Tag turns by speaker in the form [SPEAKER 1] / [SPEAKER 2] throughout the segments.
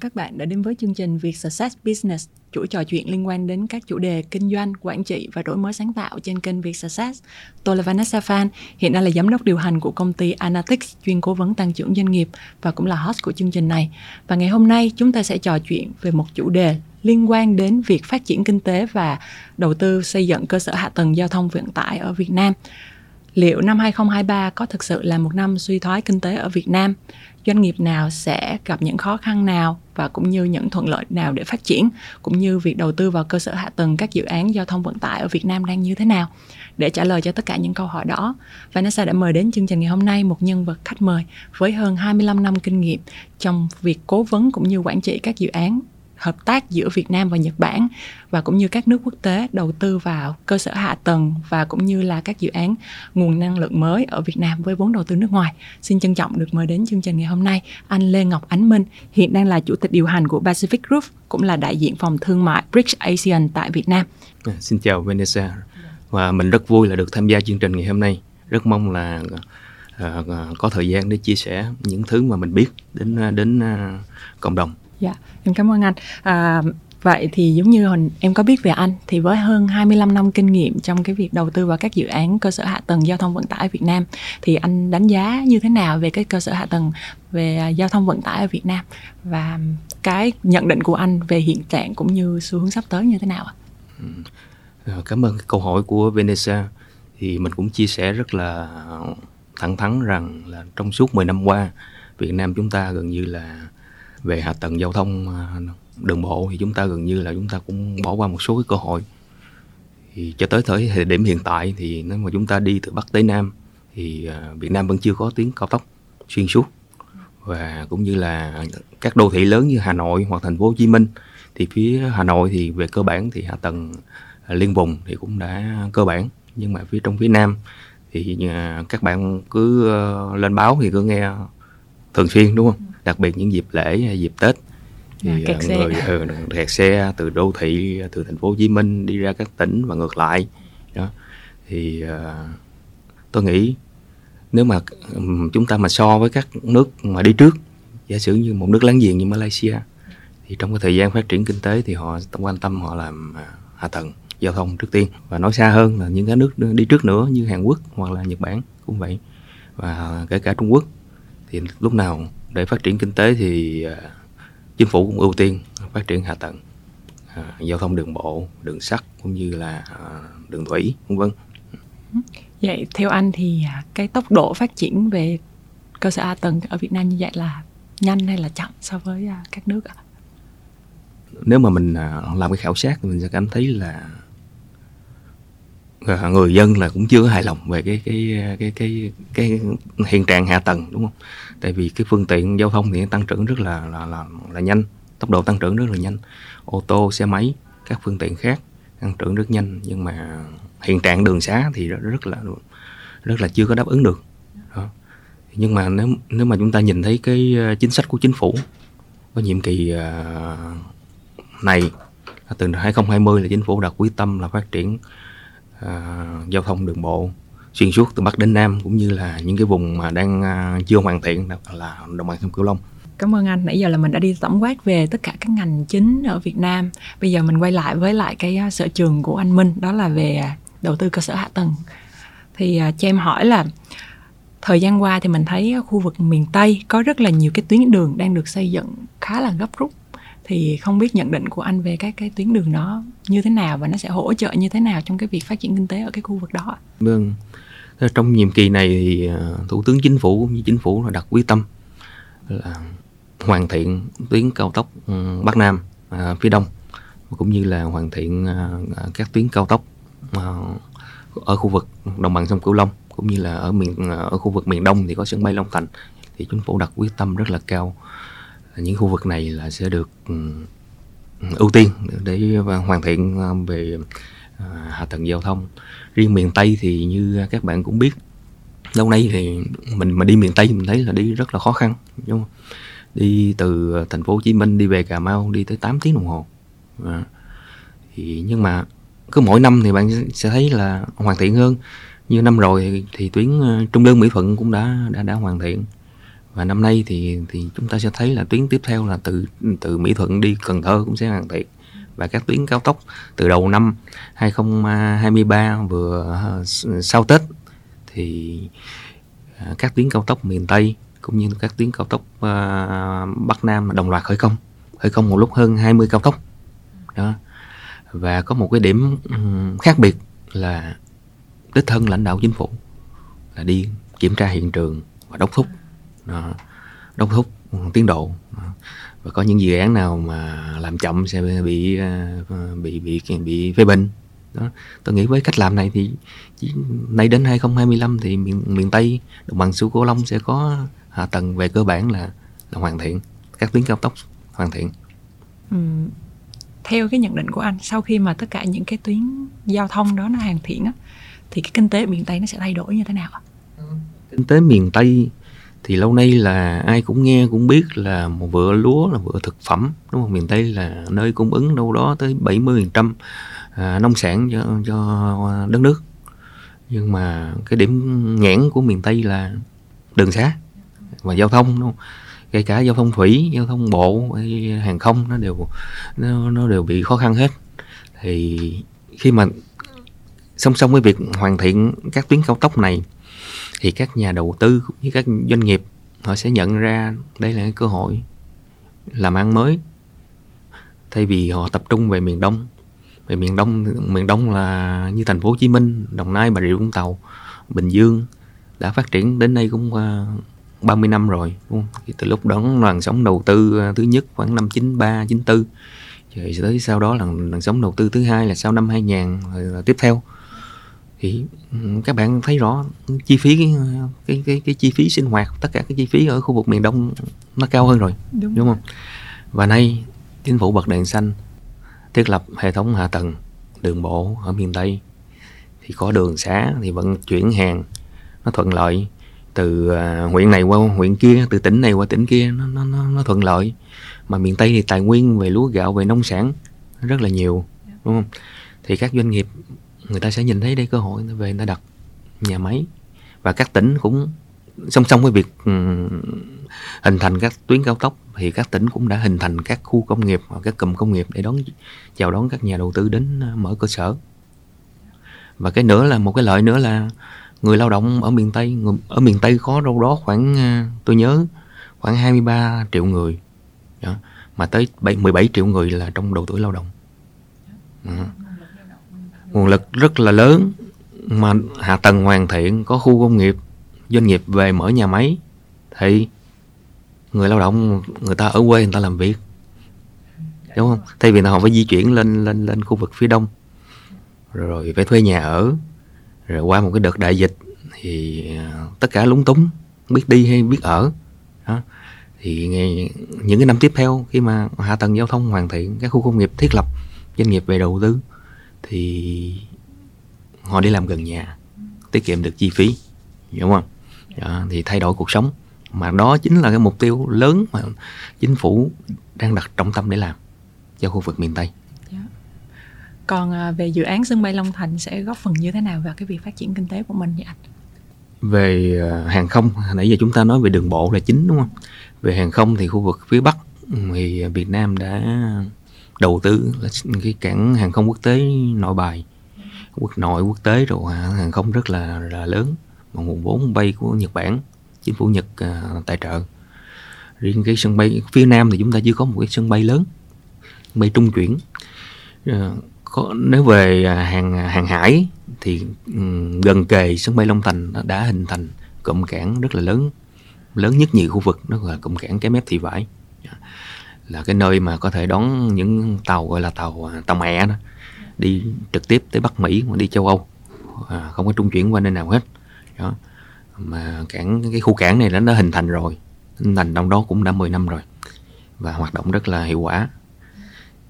[SPEAKER 1] các bạn đã đến với chương trình Việt Success Business, chuỗi trò chuyện liên quan đến các chủ đề kinh doanh, quản trị và đổi mới sáng tạo trên kênh Việt Success. Tôi là Vanessa Fan hiện đang là giám đốc điều hành của công ty Analytics, chuyên cố vấn tăng trưởng doanh nghiệp và cũng là host của chương trình này. Và ngày hôm nay chúng ta sẽ trò chuyện về một chủ đề liên quan đến việc phát triển kinh tế và đầu tư xây dựng cơ sở hạ tầng giao thông vận tải ở Việt Nam. Liệu năm 2023 có thực sự là một năm suy thoái kinh tế ở Việt Nam? Doanh nghiệp nào sẽ gặp những khó khăn nào và cũng như những thuận lợi nào để phát triển, cũng như việc đầu tư vào cơ sở hạ tầng các dự án giao thông vận tải ở Việt Nam đang như thế nào? Để trả lời cho tất cả những câu hỏi đó, Vanessa đã mời đến chương trình ngày hôm nay một nhân vật khách mời với hơn 25 năm kinh nghiệm trong việc cố vấn cũng như quản trị các dự án hợp tác giữa Việt Nam và Nhật Bản và cũng như các nước quốc tế đầu tư vào cơ sở hạ tầng và cũng như là các dự án nguồn năng lượng mới ở Việt Nam với vốn đầu tư nước ngoài. Xin trân trọng được mời đến chương trình ngày hôm nay anh Lê Ngọc Ánh Minh, hiện đang là chủ tịch điều hành của Pacific Group, cũng là đại diện phòng thương mại BRICS ASEAN tại Việt Nam.
[SPEAKER 2] À, xin chào Vanessa và mình rất vui là được tham gia chương trình ngày hôm nay. Rất mong là uh, có thời gian để chia sẻ những thứ mà mình biết đến à, đến uh, cộng đồng
[SPEAKER 1] Dạ, em cảm ơn anh. À, vậy thì giống như hồi em có biết về anh thì với hơn 25 năm kinh nghiệm trong cái việc đầu tư vào các dự án cơ sở hạ tầng giao thông vận tải ở Việt Nam thì anh đánh giá như thế nào về cái cơ sở hạ tầng về à, giao thông vận tải ở Việt Nam và cái nhận định của anh về hiện trạng cũng như xu hướng sắp tới như thế nào ạ?
[SPEAKER 2] Ừ, à, cảm ơn câu hỏi của Vanessa. Thì mình cũng chia sẻ rất là thẳng thắn rằng là trong suốt 10 năm qua Việt Nam chúng ta gần như là về hạ tầng giao thông à, đường bộ thì chúng ta gần như là chúng ta cũng bỏ qua một số cái cơ hội. Thì cho tới thời điểm hiện tại thì nếu mà chúng ta đi từ bắc tới nam thì à, Việt Nam vẫn chưa có tuyến cao tốc xuyên suốt. Và cũng như là các đô thị lớn như Hà Nội hoặc thành phố Hồ Chí Minh thì phía Hà Nội thì về cơ bản thì hạ tầng à, liên vùng thì cũng đã cơ bản. Nhưng mà phía trong phía Nam thì các bạn cứ ờ, lên báo thì cứ nghe thường xuyên, đúng không? Đặc biệt những dịp lễ hay dịp tết. Thì à, người ừ, kẹt xe từ đô thị từ thành phố Hồ Chí Minh đi ra các tỉnh và ngược lại. Đó. Thì uh, tôi nghĩ nếu mà um, chúng ta mà so với các nước mà đi trước giả sử như một nước láng giềng như Malaysia thì trong cái thời gian phát triển kinh tế thì họ quan tâm họ làm uh, hạ tầng giao thông trước tiên. Và nói xa hơn là những cái nước đi trước nữa như Hàn Quốc hoặc là Nhật Bản cũng vậy. Và kể cả Trung Quốc thì lúc nào để phát triển kinh tế thì uh, chính phủ cũng ưu tiên phát triển hạ tầng uh, giao thông đường bộ đường sắt cũng như là uh, đường thủy vân vân
[SPEAKER 1] vậy theo anh thì cái tốc độ phát triển về cơ sở hạ tầng ở Việt Nam như vậy là nhanh hay là chậm so với các nước ạ?
[SPEAKER 2] Nếu mà mình làm cái khảo sát thì mình sẽ cảm thấy là người dân là cũng chưa hài lòng về cái cái cái cái cái hiện trạng hạ tầng đúng không? Tại vì cái phương tiện giao thông thì tăng trưởng rất là là là, là nhanh, tốc độ tăng trưởng rất là nhanh. Ô tô, xe máy, các phương tiện khác tăng trưởng rất nhanh nhưng mà hiện trạng đường xá thì rất là rất là chưa có đáp ứng được. Đó. Nhưng mà nếu nếu mà chúng ta nhìn thấy cái ờ, chính sách của chính phủ có nhiệm kỳ ờ, này từ 2020 là chính phủ đặt quyết tâm là phát triển uh, giao thông đường bộ xuyên suốt từ bắc đến nam cũng như là những cái vùng mà đang uh, chưa hoàn thiện là đồng bằng sông cửu long
[SPEAKER 1] Cảm ơn anh. Nãy giờ là mình đã đi tổng quát về tất cả các ngành chính ở Việt Nam. Bây giờ mình quay lại với lại cái à, sở trường của anh Minh, đó là về đầu tư cơ sở hạ tầng. Thì cho em hỏi là thời gian qua thì mình thấy khu vực miền Tây có rất là nhiều cái tuyến đường đang được xây dựng khá là gấp rút thì không biết nhận định của anh về các cái tuyến đường đó như thế nào và nó sẽ hỗ trợ như thế nào trong cái việc phát triển kinh tế ở cái khu vực đó
[SPEAKER 2] vâng trong nhiệm kỳ này thì ờ, thủ tướng chính phủ cũng như chính phủ là đặt quyết tâm là hoàn thiện tuyến cao tốc ừ, bắc nam à, phía đông cũng như là hoàn thiện à, các tuyến cao tốc à, ở khu vực đồng bằng sông cửu long cũng như là ở miền à, ở khu vực miền đông thì có sân bay long thành. Thì chính phủ đặt quyết tâm rất là cao. Những khu vực này là sẽ được ừ, ưu tiên để hoàn thiện à, về À, hạ tầng giao thông. Riêng miền tây thì như các bạn cũng biết lâu nay thì mình mà đi miền tây mình thấy là đi rất là khó khăn đúng không? Đi từ thành phố hồ chí minh đi về cà mau đi tới 8 tiếng đồng hồ. À, thì nhưng mà cứ mỗi năm thì bạn sẽ thấy là hoàn thiện hơn. Như năm rồi thì, thì tuyến à, trung lương mỹ thuận cũng đã đã đã hoàn thiện. Và năm nay thì thì chúng ta sẽ thấy là tuyến tiếp theo là từ từ Mỹ Thuận đi Cần Thơ cũng sẽ hoàn thiện và các tuyến cao tốc từ đầu năm 2023 vừa ờ, sau Tết. Thì ờ, các tuyến cao tốc miền Tây cũng như các tuyến cao tốc ờ, Bắc Nam đồng loạt khởi công khởi công một lúc hơn 20 cao tốc. Đó. Và có một cái điểm ừ, khác biệt là đích thân lãnh đạo chính phủ là đi kiểm tra hiện trường và đốc thúc. Đó, đốc thúc ừ, tiến độ và có những dự án nào mà làm chậm sẽ bị à, bị bị bị, bị phê bình. Đó. Tôi nghĩ với cách làm này thì nay đến 2025 thì miền miền Tây đồng bằng sông Cửu Long sẽ có hạ tầng về cơ bản là là hoàn thiện. Các tuyến cao tốc hoàn thiện.
[SPEAKER 1] Ừ. theo cái nhận định của anh sau khi mà tất cả những cái tuyến giao thông đó nó hoàn thiện á thì cái kinh tế miền Tây nó sẽ thay đổi như thế nào
[SPEAKER 2] kinh tế miền Tây thì lâu nay là ai cũng nghe cũng biết là một vựa lúa là vựa thực phẩm đúng không? Miền Tây là nơi cung ứng đâu đó tới 70% à, nông sản cho cho đất nước. Nhưng mà cái điểm nghẽn của miền Tây là đường xá và giao thông đúng không? kể cả giao thông thủy giao thông bộ hay hàng không nó đều nó, nó đều bị khó khăn hết. Thì khi mà song song với việc hoàn thiện các tuyến cao tốc này thì các nhà đầu tư cũng như các doanh nghiệp, họ sẽ nhận ra đây là cái cơ hội làm ăn mới thay vì họ tập trung về miền đông, về miền đông miền đông là như thành phố hồ chí minh, đồng nai, bà rịa vũng tàu, bình dương đã phát triển đến nay cũng qua 30 năm rồi, đúng không? Thì từ lúc đó làn sóng đầu tư à, thứ nhất khoảng năm 93 94 rồi tới sau đó là làn sóng đầu tư thứ hai là sau năm 2000 rồi là tiếp theo thì ừ, các bạn thấy rõ chi phí cái, cái cái cái chi phí sinh hoạt tất cả cái chi phí ở khu vực miền đông nó cao hơn rồi đúng, đúng không? Và nay chính phủ bật đèn xanh thiết lập hệ thống hạ tầng đường bộ ở miền tây. Thì có đường xá thì vận chuyển hàng nó thuận lợi từ à, huyện này qua huyện kia từ tỉnh này qua tỉnh kia nó nó nó, nó thuận lợi. Mà miền tây thì tài nguyên về lúa gạo về nông sản rất là nhiều đúng không? Thì các doanh nghiệp người ta sẽ nhìn thấy đây cơ hội về người ta đặt nhà máy. Và các tỉnh cũng song song với việc ừ, hình thành các tuyến cao tốc thì các tỉnh cũng đã hình thành các khu công nghiệp hoặc các cụm công nghiệp để đón chào đón các nhà đầu tư đến ờ, mở cơ sở. Và cái nữa là một cái lợi nữa là người lao động ở miền Tây người, ở miền Tây có đâu đó khoảng ờ, tôi nhớ khoảng 23 triệu người. Đó, mà tới 7, 17 triệu người là trong độ tuổi lao động nguồn lực rất là lớn mà hạ tầng hoàn thiện, có khu công nghiệp, doanh nghiệp về mở nhà máy. Thì người lao động, người ta ở quê người ta làm việc, đúng không? Thay vì họ phải di chuyển lên lên lên khu vực phía đông, rồi phải thuê nhà ở, rồi qua một cái đợt đại dịch thì à, tất cả lúng túng, biết đi hay biết ở. Đó. Thì những cái năm tiếp theo khi mà hạ tầng giao thông hoàn thiện, các khu công nghiệp thiết lập, doanh nghiệp về đầu tư thì họ đi làm gần nhà tiết kiệm được chi phí đúng không đó, thì thay đổi cuộc sống mà đó chính là cái mục tiêu lớn mà chính phủ đang đặt trọng tâm để làm cho khu vực miền Tây.
[SPEAKER 1] Dạ. Còn à, về dự án sân bay Long Thành sẽ góp phần như thế nào vào cái việc phát triển kinh tế của mình vậy anh?
[SPEAKER 2] Về à, hàng không, nãy giờ chúng ta nói về đường bộ là chính đúng không? Về hàng không thì khu vực phía Bắc thì Việt Nam đã đầu tư là cái cảng hàng không quốc tế nội bài. Quốc nội quốc tế rồi à, hàng không rất là là lớn. Mà nguồn vốn bay của Nhật Bản chính phủ Nhật uh, tài trợ. Riêng cái sân bay phía Nam thì chúng ta chưa có một cái sân bay lớn sân bay trung chuyển. Uh, có, nếu về uh, hàng hàng hải thì um, gần kề sân bay Long Thành đã hình thành cụm cảng rất là lớn. Lớn nhất nhì khu vực đó là cụm cảng cái mép thị vải là cái nơi mà có thể đón những tàu gọi là tàu à, tàu mẹ đó đi trực tiếp tới Bắc Mỹ mà đi châu Âu. À, không có trung chuyển qua nơi nào hết. Đó. Mà cảng cái khu cảng này nó đã hình thành rồi. Hình thành trong đó cũng đã 10 năm rồi. Và hoạt động rất là hiệu quả.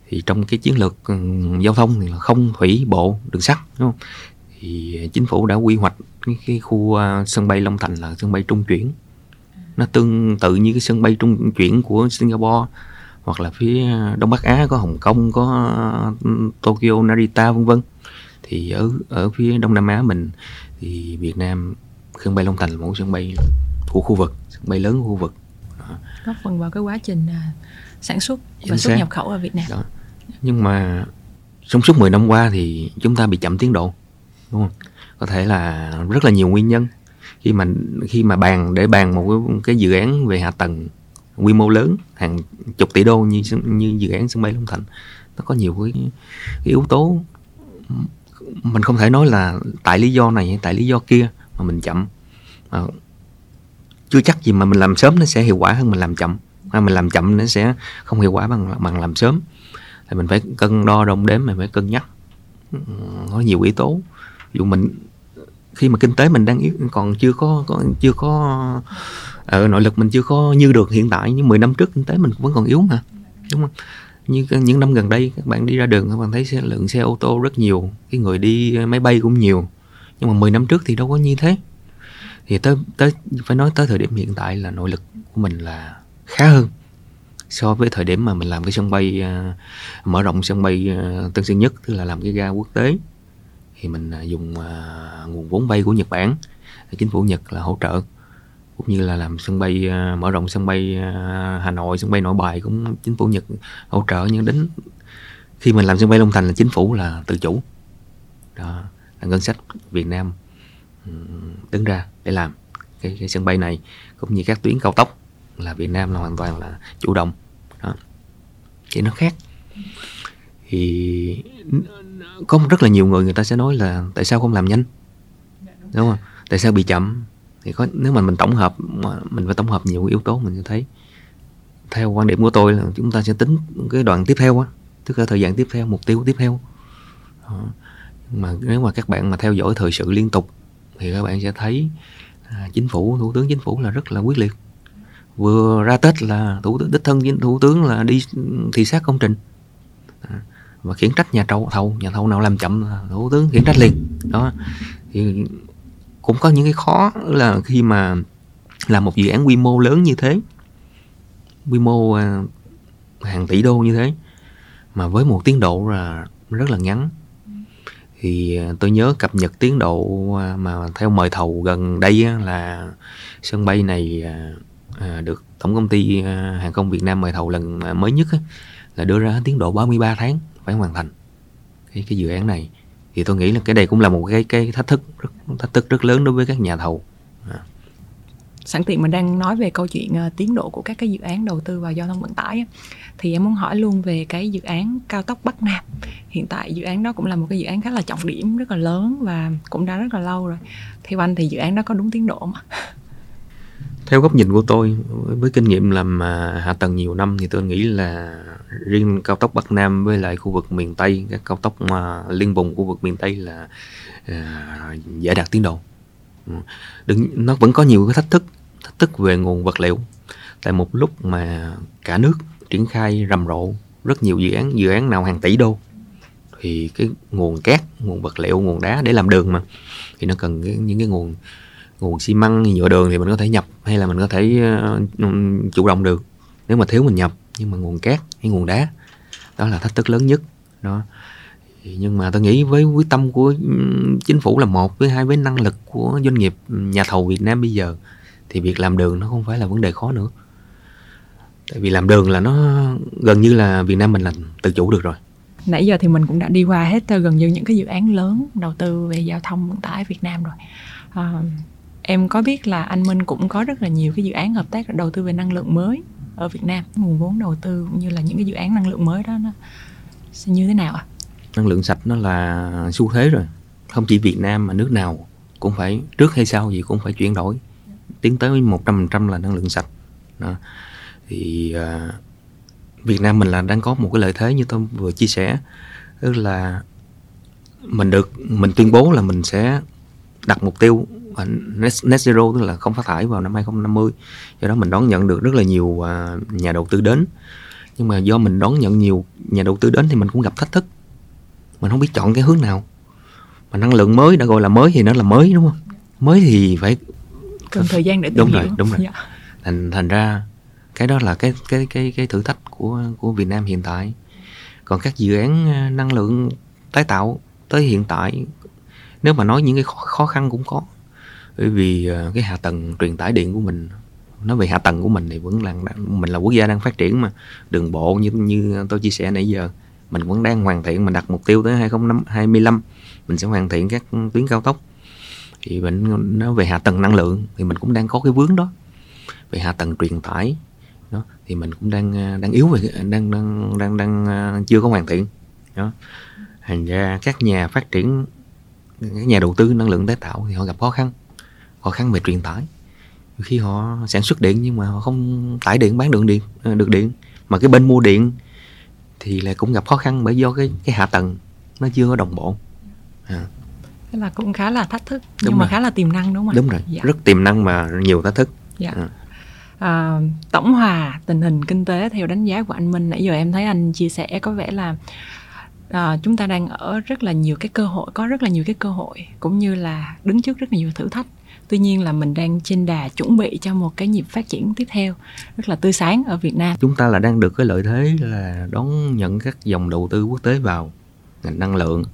[SPEAKER 2] Thì trong cái chiến lược ừ, giao thông thì là không thủy bộ đường sắt đúng không? Thì chính phủ đã quy hoạch cái, cái khu à, sân bay Long Thành là sân bay trung chuyển. Nó tương tự như cái sân bay trung chuyển của Singapore hoặc là phía Đông Bắc Á có Hồng Kông có uh, Tokyo Narita vân vân. Thì ở ở phía Đông Nam Á mình thì Việt Nam sân bay Long Thành là một sân bay của khu vực sân bay lớn của khu vực.
[SPEAKER 1] Góp phần vào cái quá trình à, sản xuất và xuất nhập khẩu ở Việt Nam. Đó.
[SPEAKER 2] nhưng mà trong suốt 10 năm qua thì chúng ta bị chậm tiến độ đúng không? Có thể là rất là nhiều nguyên nhân. Khi mà khi mà bàn để bàn một cái, cái dự án về hạ tầng quy mô lớn hàng chục tỷ đô như như dự án sân bay Long Thành. Nó có nhiều cái, cái yếu tố mình không thể nói là tại lý do này hay tại lý do kia mà mình chậm. À, chưa chắc gì mà mình làm sớm nó sẽ hiệu quả hơn mình làm chậm. Hay mình làm chậm nó sẽ không hiệu quả bằng bằng làm sớm. Thì mình phải cân đo đong đếm mình phải cân nhắc. Có nhiều yếu tố. Ví dụ mình khi mà kinh tế mình đang yếu còn chưa có, có chưa có ờ, nội lực mình chưa có như được hiện tại nhưng 10 năm trước kinh tế mình vẫn còn yếu mà đúng không? Như những năm gần đây các bạn đi ra đường các bạn thấy xe, lượng xe ô tô rất nhiều cái người đi máy bay cũng nhiều nhưng mà 10 năm trước thì đâu có như thế. Thì tới tới phải nói tới thời điểm hiện tại là nội lực của mình là khá hơn so với thời điểm mà mình làm cái sân bay uh, mở rộng sân bay uh, Tân Sơn Nhất tức là làm cái ga quốc tế. Thì mình uh, dùng nguồn vốn vay của Nhật Bản chính phủ Nhật là hỗ trợ cũng như là làm sân bay à, mở rộng sân bay à, Hà Nội sân bay Nội Bài cũng chính phủ Nhật hỗ trợ. Nhưng đến khi mình làm sân bay Long Thành là chính phủ là tự chủ. Đó là ngân sách Việt Nam đứng ra để làm cái, cái sân bay này. Cũng như các tuyến cao tốc là Việt Nam là hoàn toàn là chủ động. Đó thì nó khác. Thì có rất là nhiều người người ta sẽ nói là tại sao không làm nhanh? Đúng không? Tại sao bị chậm? Thì có nếu mà mình tổng hợp mình phải tổng hợp nhiều yếu tố mình sẽ thấy. Theo quan điểm của tôi là chúng ta sẽ tính cái đoạn tiếp theo á tức là thời gian tiếp theo mục tiêu tiếp theo. Đó. mà nếu mà các bạn mà theo dõi thời sự liên tục thì các bạn sẽ thấy à, chính phủ thủ tướng chính phủ là rất là quyết liệt. Vừa ra tết là thủ tướng đích thân thủ tướng là đi thị sát công trình. À, và khiển trách nhà trâu thầu nhà thầu nào làm chậm là thủ tướng khiển trách liền. Đó. Thì cũng có những cái khó là khi mà làm một dự án quy mô lớn như thế, quy mô à, hàng tỷ đô như thế, mà với một tiến độ là rất là ngắn. Thì à, tôi nhớ cập nhật tiến độ à, mà theo mời thầu gần đây là sân bay này được tổng công ty hàng không Việt Nam mời thầu lần mới nhất là đưa ra tiến độ 33 tháng phải hoàn thành cái cái dự án này thì tôi nghĩ là cái đây cũng là một cái cái thách thức rất, thách thức rất lớn đối với các nhà thầu. À.
[SPEAKER 1] Sẵn tiện mình đang nói về câu chuyện uh, tiến độ của các cái dự án đầu tư vào giao thông vận tải thì em muốn hỏi luôn về cái dự án cao tốc Bắc Nam. Hiện tại dự án đó cũng là một cái dự án khá là trọng điểm rất là lớn và cũng đã rất là lâu rồi. Theo anh thì dự án đó có đúng tiến độ không?
[SPEAKER 2] Theo góc nhìn của tôi với kinh nghiệm làm à, hạ tầng nhiều năm thì tôi nghĩ là riêng cao tốc Bắc Nam với lại khu vực miền Tây các cao tốc mà liên vùng khu vực miền Tây là à, dễ đạt tiến độ. Ừ. Đừng nó vẫn có nhiều cái thách thức thách thức về nguồn vật liệu. Tại một lúc mà cả nước triển khai rầm rộ rất nhiều dự án dự án nào hàng tỷ đô thì cái nguồn cát nguồn vật liệu nguồn đá để làm đường mà thì nó cần cái, những cái nguồn nguồn xi măng nhựa đường thì mình có thể nhập hay là mình có thể uh, chủ động được. Nếu mà thiếu mình nhập nhưng mà nguồn cát hay nguồn đá đó là thách thức lớn nhất. Đó. Nhưng mà tôi nghĩ với quyết tâm của chính phủ là một với hai với năng lực của doanh nghiệp nhà thầu Việt Nam bây giờ thì việc làm đường nó không phải là vấn đề khó nữa. Tại vì làm đường là nó gần như là Việt Nam mình là tự chủ được rồi.
[SPEAKER 1] Nãy giờ thì mình cũng đã đi qua hết ờ, gần như những cái dự án lớn đầu tư về giao thông vận tải Việt Nam rồi. À, em có biết là anh Minh cũng có rất là nhiều cái dự án hợp tác đầu tư về năng lượng mới ở Việt Nam nguồn vốn đầu tư cũng như là những cái dự án năng lượng mới đó nó sẽ như thế nào ạ? À?
[SPEAKER 2] Năng lượng sạch nó là xu thế rồi không chỉ Việt Nam mà nước nào cũng phải trước hay sau gì cũng phải chuyển đổi tiến tới một trăm phần trăm là năng lượng sạch đó. thì uh, Việt Nam mình là đang có một cái lợi thế như tôi vừa chia sẻ tức là mình được mình tuyên bố là mình sẽ đặt mục tiêu net, net zero tức là không phát thải vào năm 2050 do đó mình đón nhận được rất là nhiều uh, nhà đầu tư đến. Nhưng mà do mình đón nhận nhiều nhà đầu tư đến thì mình cũng gặp thách thức. Mình không biết chọn cái hướng nào. Mà năng lượng mới đã gọi là mới thì nó là mới đúng không? Mới thì phải
[SPEAKER 1] cần thời gian để tìm
[SPEAKER 2] đúng
[SPEAKER 1] hiểu.
[SPEAKER 2] rồi đúng rồi. Dạ. thành thành ra cái đó là cái cái cái cái thử thách của của Việt Nam hiện tại. Còn các dự án ờ, năng lượng tái tạo tới hiện tại nếu mà nói những cái khó, khó khăn cũng có bởi vì ờ, cái hạ tầng truyền tải điện của mình, nói về hạ tầng của mình thì vẫn là, mình là quốc gia đang phát triển mà. Đường bộ như như tôi chia sẻ nãy giờ, mình vẫn đang hoàn thiện, mình đặt mục tiêu tới 2025 mình sẽ hoàn thiện các tuyến cao tốc. Thì mình nói về hạ tầng năng lượng thì mình cũng đang có cái vướng đó. Về hạ tầng truyền tải, đó, thì mình cũng đang ờ, đang yếu về đang đang đang đang ờ, chưa có hoàn thiện, đó. Thành ra các nhà phát triển, các nhà đầu tư năng lượng tái tạo thì họ gặp khó khăn khó khăn về truyền tải khi họ sản xuất điện nhưng mà họ không tải điện bán được điện ờ, được điện mà cái bên mua điện thì lại cũng gặp khó khăn bởi do cái cái hạ tầng nó chưa có đồng bộ
[SPEAKER 1] à. Thế là cũng khá là thách thức nhưng đúng mà rồi. khá là tiềm năng đúng không ạ?
[SPEAKER 2] Đúng rồi, dạ. rất tiềm năng mà nhiều thách thức.
[SPEAKER 1] Dạ. À. À, tổng hòa tình hình kinh tế theo đánh giá của anh Minh nãy giờ em thấy anh chia sẻ có vẻ là à, chúng ta đang ở rất là nhiều cái cơ hội có rất là nhiều cái cơ hội cũng như là đứng trước rất là nhiều thử thách tuy nhiên là mình đang trên đà chuẩn bị cho một cái nhịp phát triển tiếp theo, rất là tươi sáng ở Việt Nam.
[SPEAKER 2] Chúng ta là đang được cái lợi thế là đón nhận các dòng đầu tư quốc tế vào ngành năng lượng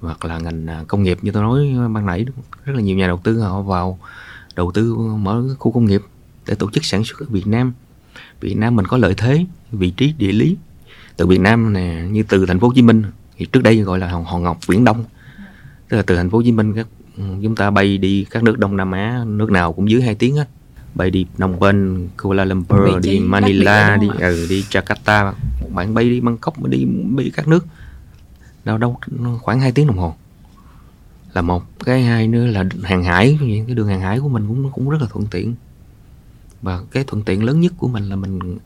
[SPEAKER 2] hoặc là ngành à, công nghiệp như tôi nói ban nãy rất là nhiều nhà đầu tư họ vào đầu tư mở khu công nghiệp để tổ chức sản xuất ở Việt Nam. Việt Nam mình có lợi thế, vị trí địa lý từ Việt Nam nè, như từ thành phố Hồ Chí Minh. Thì trước đây gọi là hòn ngọc viễn đông. Tức là từ thành phố Hồ Chí Minh các chúng ta bay đi các nước Đông Nam Á nước nào cũng dưới 2 tiếng hết. Bay đi Phnom Penh, Kuala Lumpur, đi Manila, đi ừ, đi Jakarta, bạn bay đi Bangkok, đi đi các nước. Đâu đâu khoảng 2 tiếng đồng hồ. Là một cái hai nữa là hàng hải. Cái đường hàng hải của mình cũng cũng rất là thuận tiện. Và cái thuận tiện lớn nhất của mình là mình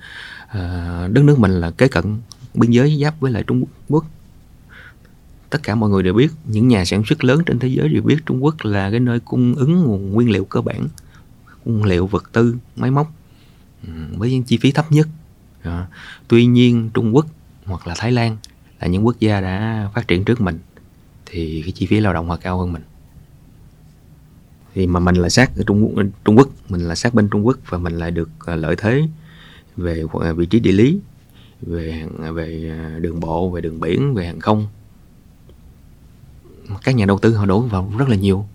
[SPEAKER 2] à, đất nước mình là kế cận biên giới giáp với lại Trung Quốc tất cả mọi người đều biết những nhà sản xuất lớn trên thế giới đều biết Trung Quốc là cái nơi cung ứng nguồn nguyên liệu cơ bản nguyên liệu vật tư máy móc với những chi phí thấp nhất. Đó. tuy nhiên Trung Quốc hoặc là Thái Lan là những quốc gia đã phát triển trước mình thì cái chi phí lao động họ cao hơn mình. Thì mà mình là sát ở Trung Quốc, Trung Quốc mình là sát bên Trung Quốc và mình lại được à, lợi thế về à, vị trí địa lý về à, về đường bộ về đường biển về hàng không các nhà đầu tư họ đổ vào rất là nhiều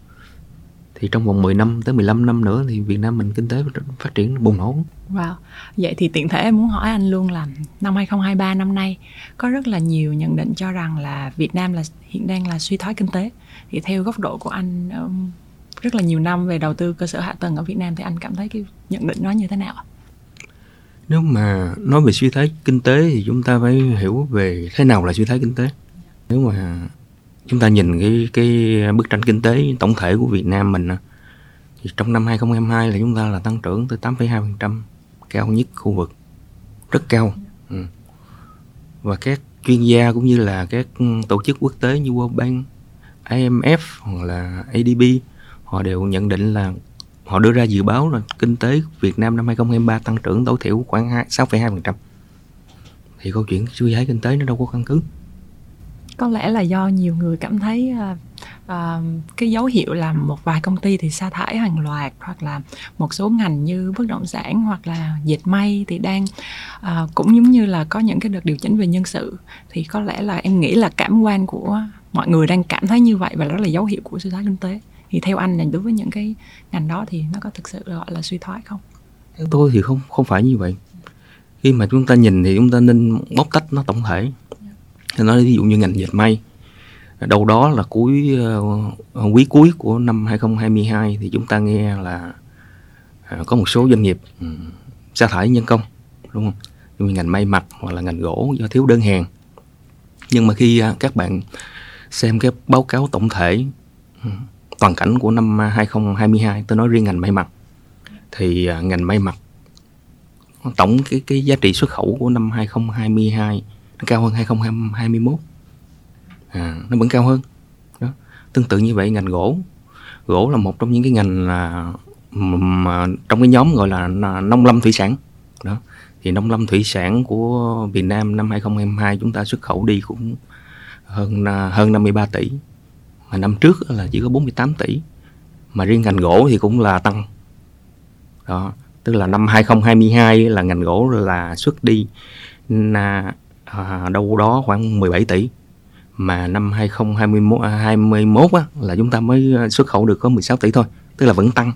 [SPEAKER 2] thì trong vòng 10 năm tới 15 năm nữa thì Việt Nam mình kinh tế phát triển bùng nổ.
[SPEAKER 1] Wow. Vậy thì tiện thể em muốn hỏi anh luôn là năm 2023 năm nay có rất là nhiều nhận định cho rằng là Việt Nam là hiện đang là suy thoái kinh tế. Thì theo góc độ của anh rất là nhiều năm về đầu tư cơ sở hạ tầng ở Việt Nam thì anh cảm thấy cái nhận định nó như thế nào ạ?
[SPEAKER 2] Nếu mà nói về suy thoái kinh tế thì chúng ta phải hiểu về thế nào là suy thoái kinh tế. Nếu mà chúng ta nhìn cái cái bức tranh kinh tế tổng thể của Việt Nam mình thì trong năm 2022 là chúng ta là tăng trưởng tới 8,2% cao nhất khu vực rất cao ừ. và các chuyên gia cũng như là các tổ chức quốc tế như World Bank, IMF hoặc là ADB họ đều nhận định là họ đưa ra dự báo là kinh tế Việt Nam năm 2023 tăng trưởng tối thiểu khoảng 6,2%. Thì câu chuyện suy thoái kinh tế nó đâu có căn cứ.
[SPEAKER 1] Có lẽ là do nhiều người cảm thấy uh, uh, cái dấu hiệu là một vài công ty thì sa thải hàng loạt hoặc là một số ngành như bất động sản hoặc là dệt may thì đang uh, cũng giống như là có những cái đợt điều chỉnh về nhân sự. Thì có lẽ là em nghĩ là cảm quan của mọi người đang cảm thấy như vậy và đó là dấu hiệu của suy thoái kinh tế. Thì theo anh là đối với những cái ngành đó thì nó có thực sự gọi là suy thoái không?
[SPEAKER 2] Theo tôi thì không không phải như vậy. Khi mà chúng ta nhìn thì chúng ta nên bóc tách nó tổng thể nói ví dụ như ngành dệt may. Đâu đó là cuối ờ, ờ, quý cuối của năm 2022 thì chúng ta nghe là à, có một số doanh nghiệp ừ, sa thải nhân công, đúng không? Như ngành may mặc hoặc là ngành gỗ do thiếu đơn hàng. Nhưng mà khi à, các bạn xem cái báo cáo tổng thể ừ, toàn cảnh của năm 2022 tôi nói riêng ngành may mặc, thì à, ngành may mặc tổng cái cái giá trị xuất khẩu của năm 2022 nó cao hơn 2021 à, nó vẫn cao hơn. Đó. tương tự như vậy ngành gỗ. Gỗ là một trong những cái ngành là mà trong cái nhóm gọi là nông lâm thủy sản. Đó thì nông lâm thủy sản của Việt Nam năm 2022 chúng ta xuất khẩu đi cũng hơn à, hơn 53 tỷ. Mà năm trước là chỉ có 48 tỷ. Mà riêng ngành gỗ thì cũng là tăng. Đó tức là năm 2022 là ngành gỗ là xuất đi. Là à, đâu đó khoảng 17 tỷ. Mà năm 2021 21 à, á, là chúng ta mới à, xuất khẩu được có 16 tỷ thôi tức là vẫn tăng.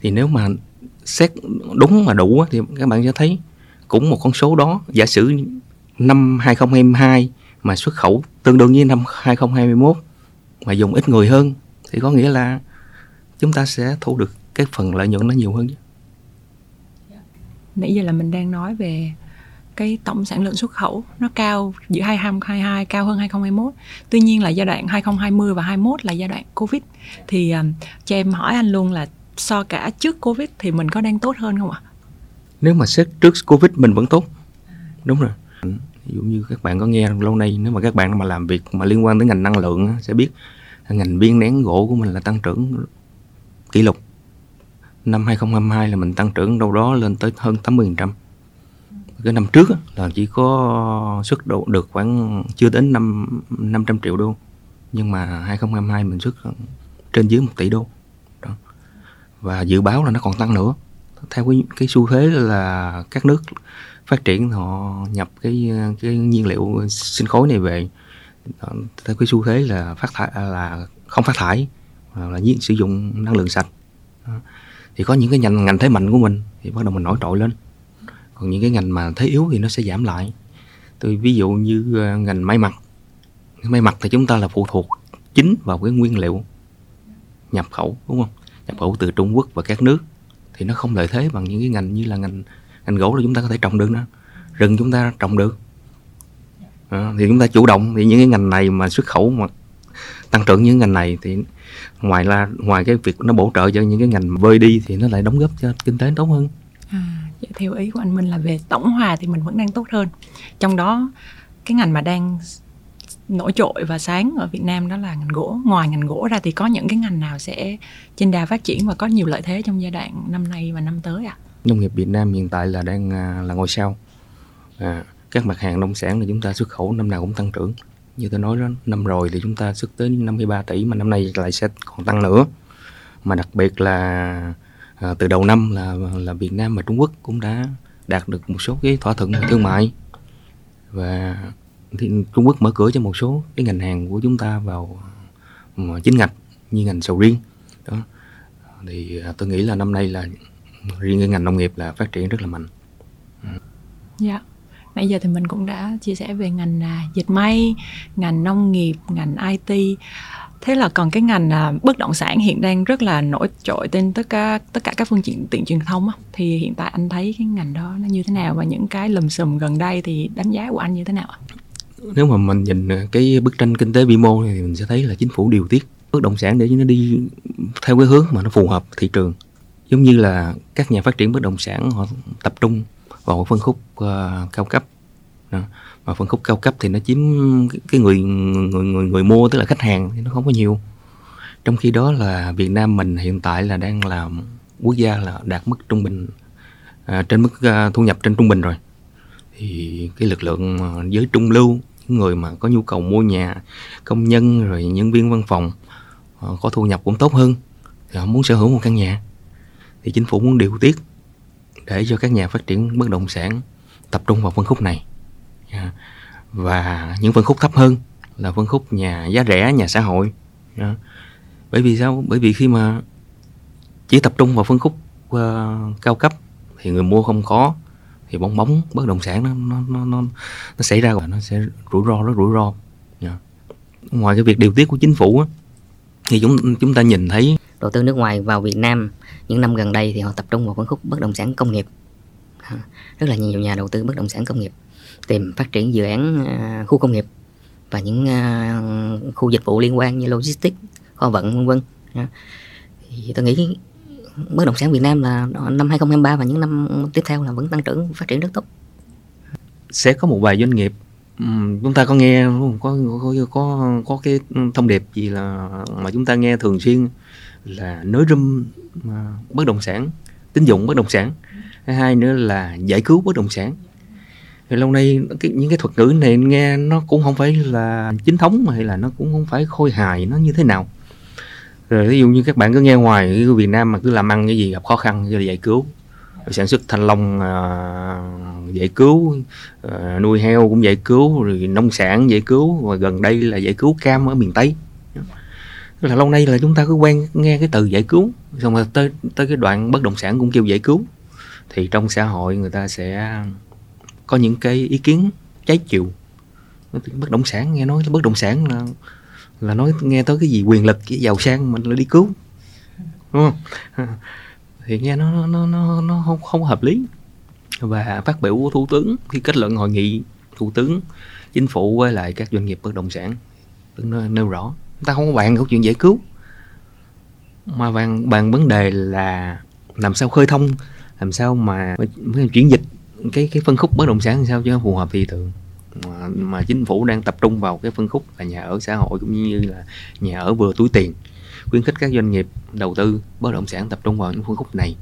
[SPEAKER 2] Thì nếu mà xét đúng mà đủ thì các bạn sẽ thấy cũng một con số đó giả sử năm 2022 mà xuất khẩu tương đương với năm 2021 mà dùng ít người hơn thì có nghĩa là chúng ta sẽ thu được cái phần lợi nhuận nó nhiều hơn. Dạ.
[SPEAKER 1] Nãy giờ là mình đang nói về cái tổng sản lượng xuất khẩu nó cao giữa 2022 cao hơn 2021. Tuy nhiên là giai đoạn 2020 và 21 là giai đoạn Covid. Thì um, cho em hỏi anh luôn là so cả trước Covid thì mình có đang tốt hơn không ạ?
[SPEAKER 2] Nếu mà xét trước Covid mình vẫn tốt. Đúng rồi. Ví dụ như các bạn có nghe lâu nay, nếu mà các bạn mà làm việc mà liên quan tới ngành năng lượng sẽ biết ngành viên nén gỗ của mình là tăng trưởng kỷ lục. Năm 2022 là mình tăng trưởng đâu đó lên tới hơn 80% cái năm trước là chỉ có xuất độ được khoảng chưa đến năm 500 triệu đô. Nhưng mà 2022 mình xuất trên dưới 1 tỷ đô. Đó. và dự báo là nó còn tăng nữa. Theo cái cái xu thế là các nước phát triển, họ nhập cái cái nhiên liệu sinh khối này về. Theo cái xu thế là phát thải à, là không phát thải là sử dụng năng lượng sạch. Thì có những cái ngành ngành thế mạnh của mình thì bắt đầu mình nổi trội lên còn những cái ngành mà thế yếu thì nó sẽ giảm lại. Tôi ví dụ như ờ, ngành may mặc. May mặc thì chúng ta là phụ thuộc chính vào cái nguyên liệu nhập khẩu đúng không? Nhập khẩu từ Trung Quốc và các nước. Thì nó không lợi thế bằng những cái ngành như là ngành ngành gỗ là chúng ta có thể trồng được nữa. Rừng chúng ta trồng được. À, thì chúng ta chủ động. Thì những cái ngành này mà xuất khẩu mà tăng trưởng những ngành này thì ngoài là ngoài cái việc nó bổ trợ cho những cái ngành vơi đi thì nó lại đóng góp cho kinh tế tốt hơn.
[SPEAKER 1] À. Dạ, theo ý của anh Minh là về tổng hòa thì mình vẫn đang tốt hơn. Trong đó cái ngành mà đang nổi trội và sáng ở Việt Nam đó là ngành gỗ. Ngoài ngành gỗ ra thì có những cái ngành nào sẽ trên đà phát triển và có nhiều lợi thế trong giai đoạn năm nay và năm tới ạ? À?
[SPEAKER 2] nông nghiệp Việt Nam hiện tại là đang à, là ngôi sao. À, các mặt hàng nông sản là chúng ta xuất khẩu năm nào cũng tăng trưởng. Như tôi nói đó năm rồi thì chúng ta xuất tới 53 tỷ mà năm nay lại sẽ còn tăng nữa. Mà đặc biệt là à, từ đầu năm là là Việt Nam và Trung Quốc cũng đã đạt được một số cái thỏa thuận thương mại và thì Trung Quốc mở cửa cho một số cái ngành hàng của chúng ta vào à, chính ngạch như ngành sầu riêng đó thì à, tôi nghĩ là năm nay là riêng cái ngành nông nghiệp là phát triển rất là mạnh.
[SPEAKER 1] Dạ. Yeah. Nãy giờ thì mình cũng đã chia sẻ về ngành à, dệt may, ngành nông nghiệp, ngành IT thế là còn cái ngành à, bất động sản hiện đang rất là nổi trội trên tất cả tất cả các phương tiện tiện truyền thông á. Thì hiện tại anh thấy cái ngành đó nó như thế nào và những cái lùm xùm gần đây thì đánh giá của anh như thế nào ạ?
[SPEAKER 2] Nếu mà mình nhìn à, cái bức tranh kinh tế vĩ mô thì mình sẽ thấy là chính phủ điều tiết bất động sản để cho nó đi theo cái hướng mà nó phù hợp thị trường. Giống như là các nhà phát triển bất động sản họ tập trung vào phân khúc uh, cao cấp. Đó và phân khúc cao cấp thì nó chiếm cái người người người người mua tức là khách hàng thì nó không có nhiều. Trong khi đó là Việt Nam mình hiện tại là đang là quốc gia là đạt mức trung bình à, trên mức à, thu nhập trên trung bình rồi. Thì cái lực lượng giới trung lưu những người mà có nhu cầu mua nhà công nhân rồi nhân viên văn phòng à, có thu nhập cũng tốt hơn thì họ muốn sở hữu một căn nhà. Thì chính phủ muốn điều tiết để cho các nhà phát triển bất động sản tập trung vào phân khúc này và những phân khúc thấp hơn là phân khúc nhà giá rẻ nhà xã hội. Bởi vì sao? Bởi vì khi mà chỉ tập trung vào phân khúc uh, cao cấp thì người mua không có thì bóng bóng bất động sản nó nó nó nó, nó xảy ra và nó sẽ rủi ro rất rủi ro. Yeah. Ngoài cái việc điều tiết của chính phủ á, thì chúng chúng ta nhìn thấy
[SPEAKER 3] đầu tư nước ngoài vào Việt Nam những năm gần đây thì họ tập trung vào phân khúc bất động sản công nghiệp. Rất là nhiều nhà đầu tư bất động sản công nghiệp tìm phát triển dự án à, khu công nghiệp và những à, khu dịch vụ liên quan như logistics, kho vận, vân vân. Thì tôi nghĩ bất động sản Việt Nam là năm 2023 và những năm tiếp theo là vẫn tăng trưởng, phát triển rất tốt.
[SPEAKER 2] Sẽ có một vài doanh nghiệp chúng ta có nghe, có có có có cái thông điệp gì là, mà chúng ta nghe thường xuyên là nới râm à, bất động sản, tín dụng bất động sản. Hai nữa là giải cứu bất động sản thì lâu nay cái, những cái thuật ngữ này nghe nó cũng không phải là chính thống hay là nó cũng không phải khôi hài nó như thế nào. Rồi ví dụ như các bạn cứ nghe ngoài cái Việt Nam mà cứ làm ăn cái gì gặp khó khăn rồi giải cứu. Sản xuất thanh long uh, giải cứu uh, nuôi heo cũng giải cứu rồi nông sản giải cứu và gần đây là giải cứu cam ở miền tây. Là lâu nay là chúng ta cứ quen nghe cái từ giải cứu xong rồi tới tới cái đoạn bất động sản cũng kêu giải cứu. Thì trong xã hội người ta sẽ có những cái ý kiến trái chiều. Bất động sản, nghe nói bất động sản là là nói nghe tới cái gì, quyền lực cái giàu sang mình lại đi cứu. Đúng không? Thì nghe nó nó nó nó không không hợp lý. Và phát biểu của thủ tướng khi kết luận hội nghị thủ tướng, chính phủ với lại các doanh nghiệp bất động sản nêu rõ, ta không có bàn câu chuyện giải cứu, mà bàn bàn vấn đề là làm sao khơi thông, làm sao mà chuyển dịch cái cái phân khúc bất động sản sao cho phù hợp thị trường mà, mà chính phủ đang tập trung vào cái phân khúc là nhà ở xã hội cũng như là nhà ở vừa túi tiền khuyến khích các doanh nghiệp đầu tư bất động sản tập trung vào những phân khúc này.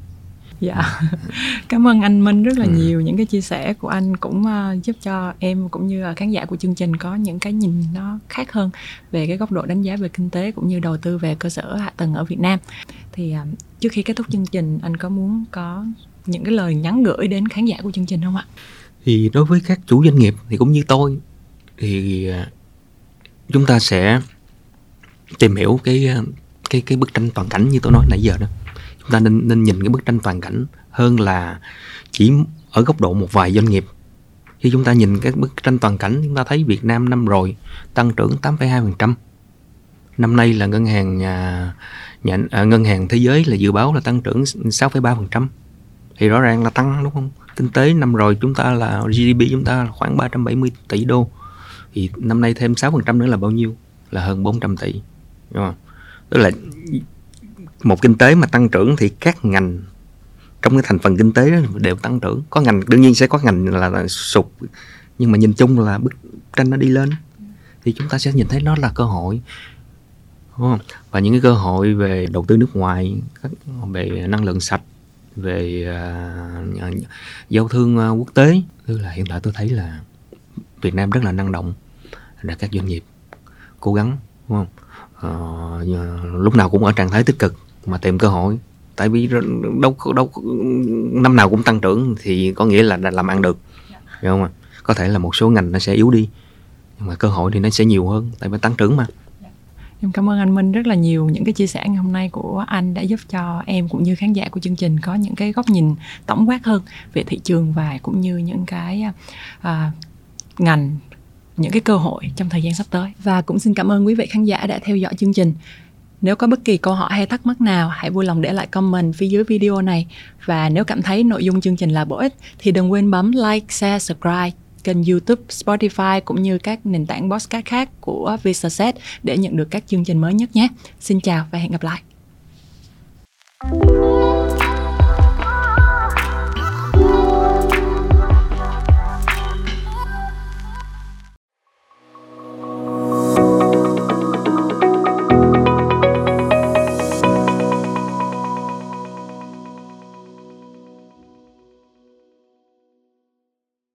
[SPEAKER 1] Dạ. Cảm ơn anh minh rất là ừ. nhiều những cái chia sẻ của anh cũng uh, giúp cho em cũng như khán giả của chương trình có những cái nhìn nó khác hơn về cái góc độ đánh giá về kinh tế cũng như đầu tư về cơ sở hạ tầng ở việt nam. Thì uh, trước khi kết thúc chương trình anh có muốn có những cái lời nhắn gửi đến khán giả của chương trình không ạ?
[SPEAKER 2] Thì đối với các chủ doanh nghiệp thì cũng như tôi thì à, chúng ta sẽ tìm hiểu cái à, cái cái bức tranh toàn cảnh như tôi nói nãy giờ đó. Chúng ta nên nên nhìn cái bức tranh toàn cảnh hơn là chỉ ở góc độ một vài doanh nghiệp. Khi chúng ta nhìn cái bức tranh toàn cảnh chúng ta thấy Việt Nam năm rồi tăng trưởng 8,2% năm nay là ngân hàng nhà, nhà à, ngân hàng thế giới là dự báo là tăng trưởng 6,3% thì rõ ràng là tăng đúng không? Kinh tế năm rồi chúng ta là GDP chúng ta là khoảng 370 tỷ đô. Thì năm nay thêm 6% nữa là bao nhiêu? Là hơn 400 tỷ. Đúng không? Tức là một kinh tế mà tăng trưởng thì các ngành trong cái thành phần kinh tế đó đều tăng trưởng. Có ngành đương nhiên sẽ có ngành là, là sụt nhưng mà nhìn chung là bức tranh nó đi lên. Thì chúng ta sẽ nhìn thấy nó là cơ hội đúng không? và những cái cơ hội về đầu tư nước ngoài về năng lượng sạch về uh, giao thương uh, quốc tế. Tức là hiện tại tôi thấy là Việt Nam rất là năng động là các doanh nghiệp cố gắng đúng không? Uh, lúc nào cũng ở trạng thái tích cực mà tìm cơ hội. Tại vì đâu đâu năm nào cũng tăng trưởng thì có nghĩa là làm ăn được hiểu không ạ? Có thể là một số ngành nó sẽ yếu đi nhưng mà cơ hội thì nó sẽ nhiều hơn tại vì tăng trưởng mà
[SPEAKER 1] em cảm ơn anh Minh rất là nhiều. Những cái chia sẻ ngày hôm nay của anh đã giúp cho em cũng như khán giả của chương trình có những cái góc nhìn tổng quát hơn về thị trường và cũng như những cái à, ngành những cái cơ hội trong thời gian sắp tới. Và cũng xin cảm ơn quý vị khán giả đã theo dõi chương trình. Nếu có bất kỳ câu hỏi hay thắc mắc nào, hãy vui lòng để lại comment phía dưới video này. Và nếu cảm thấy nội dung chương trình là bổ ích thì đừng quên bấm like, share, subscribe kênh YouTube, Spotify cũng như các nền tảng podcast khác của VisaSet để nhận được các chương trình mới nhất nhé. Xin chào và hẹn gặp lại. thank you